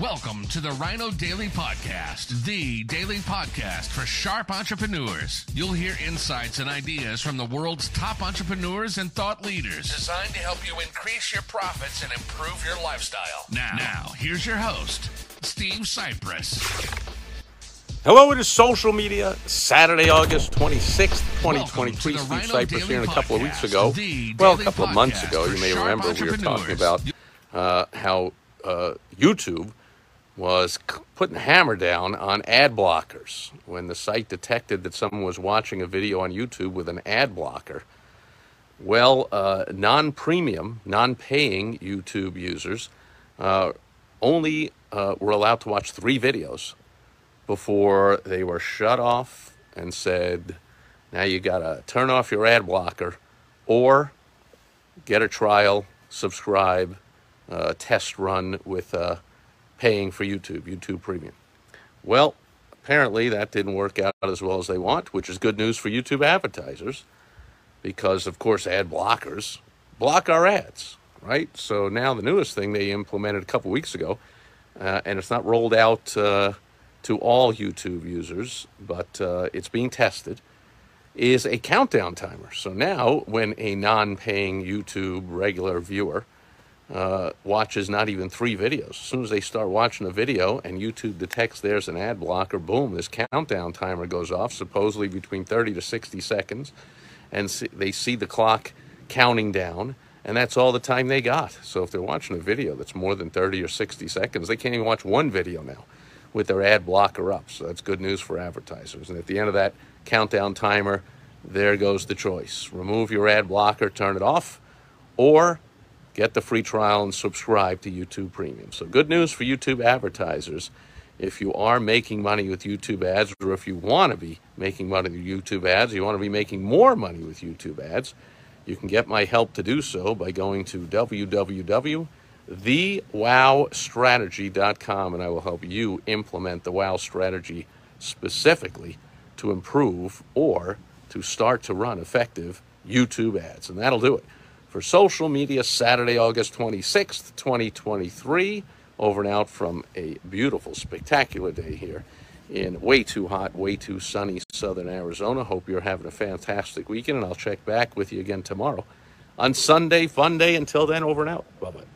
Welcome to the Rhino Daily Podcast, the daily podcast for sharp entrepreneurs. You'll hear insights and ideas from the world's top entrepreneurs and thought leaders, designed to help you increase your profits and improve your lifestyle. Now, now here's your host, Steve Sipress. Hello, it is social media, Saturday, August 26th, Welcome 2023. to the Steve Rhino Sipress Daily here. And a couple of weeks ago, well, a couple of months ago, you may remember we were talking about uh, how uh, YouTube was putting a hammer down on ad blockers. When the site detected that someone was watching a video on YouTube with an ad blocker, well, uh, non premium, non paying YouTube users uh, only uh, were allowed to watch three videos before they were shut off and said, now you got to turn off your ad blocker or get a trial, subscribe, uh, test run with uh, paying for YouTube, YouTube Premium. Well, apparently that didn't work out as well as they want, which is good news for YouTube advertisers because, of course, ad blockers block our ads, right? So now the newest thing they implemented a couple weeks ago, uh, and it's not rolled out uh, to all YouTube users, but uh, it's being tested, is a countdown timer. So now, when a non paying YouTube regular viewer uh, watches not even three videos, as soon as they start watching a video and YouTube detects there's an ad blocker, boom, this countdown timer goes off, supposedly between 30 to 60 seconds, and see, they see the clock counting down. And that's all the time they got. So if they're watching a video that's more than 30 or 60 seconds, they can't even watch one video now with their ad blocker up. So that's good news for advertisers. And at the end of that countdown timer, there goes the choice. Remove your ad blocker, turn it off, or get the free trial and subscribe to YouTube Premium. So good news for YouTube advertisers. If you are making money with YouTube ads, or if you want to be making money with YouTube ads, you want to be making more money with YouTube ads, you can get my help to do so by going to www.thewowstrategy.com and I will help you implement the WOW strategy specifically to improve or to start to run effective YouTube ads. And that'll do it for social media Saturday, August 26th, 2023. Over and out from a beautiful, spectacular day here in way too hot, way too sunny southern Arizona. Hope you're having a fantastic weekend, and I'll check back with you again tomorrow on Sunday. Fun day. Until then, over and out. Bye bye.